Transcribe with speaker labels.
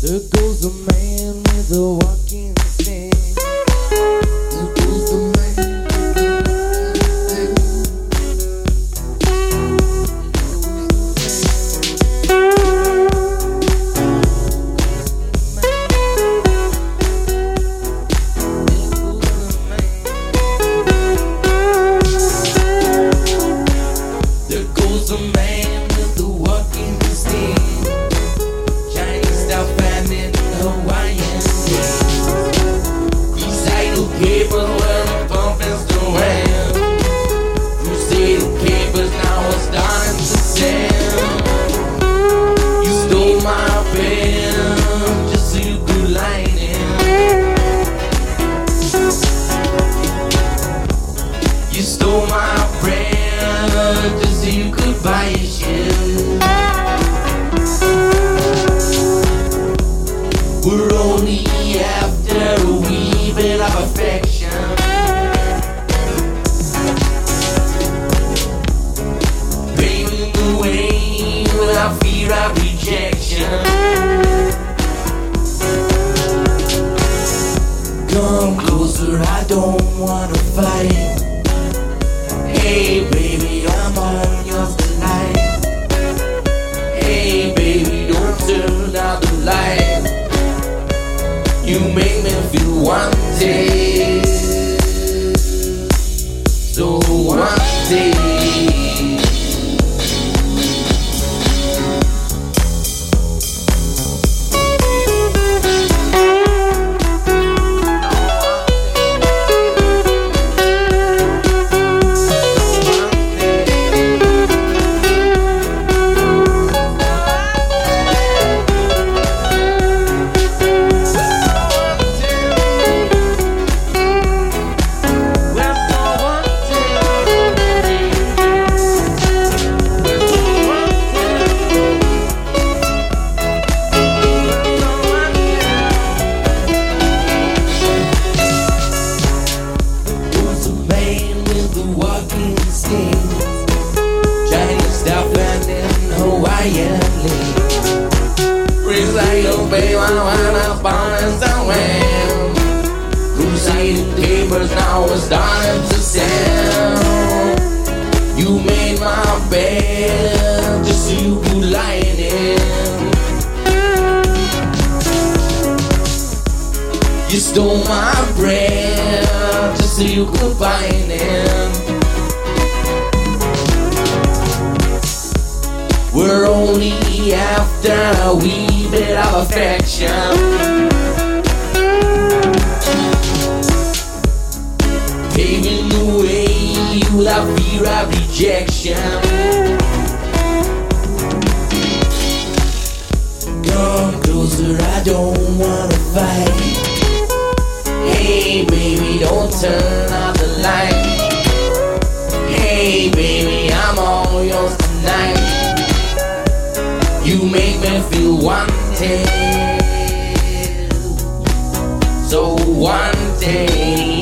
Speaker 1: There goes a man with a walking stick. Don't wanna fight. Hey the walking stick? Chinese style and Hawaiian lean. Recycle baby, I wanna bonus the wham. Crusading papers now it's starting to sell. You made my bed just so you could lie in it. You stole my bread just so you could find it. After a wee bit of affection. Paving the way without fear of rejection. Come closer, I don't wanna fight. Hey baby, don't turn out the light. Make me feel wanted. So wanted.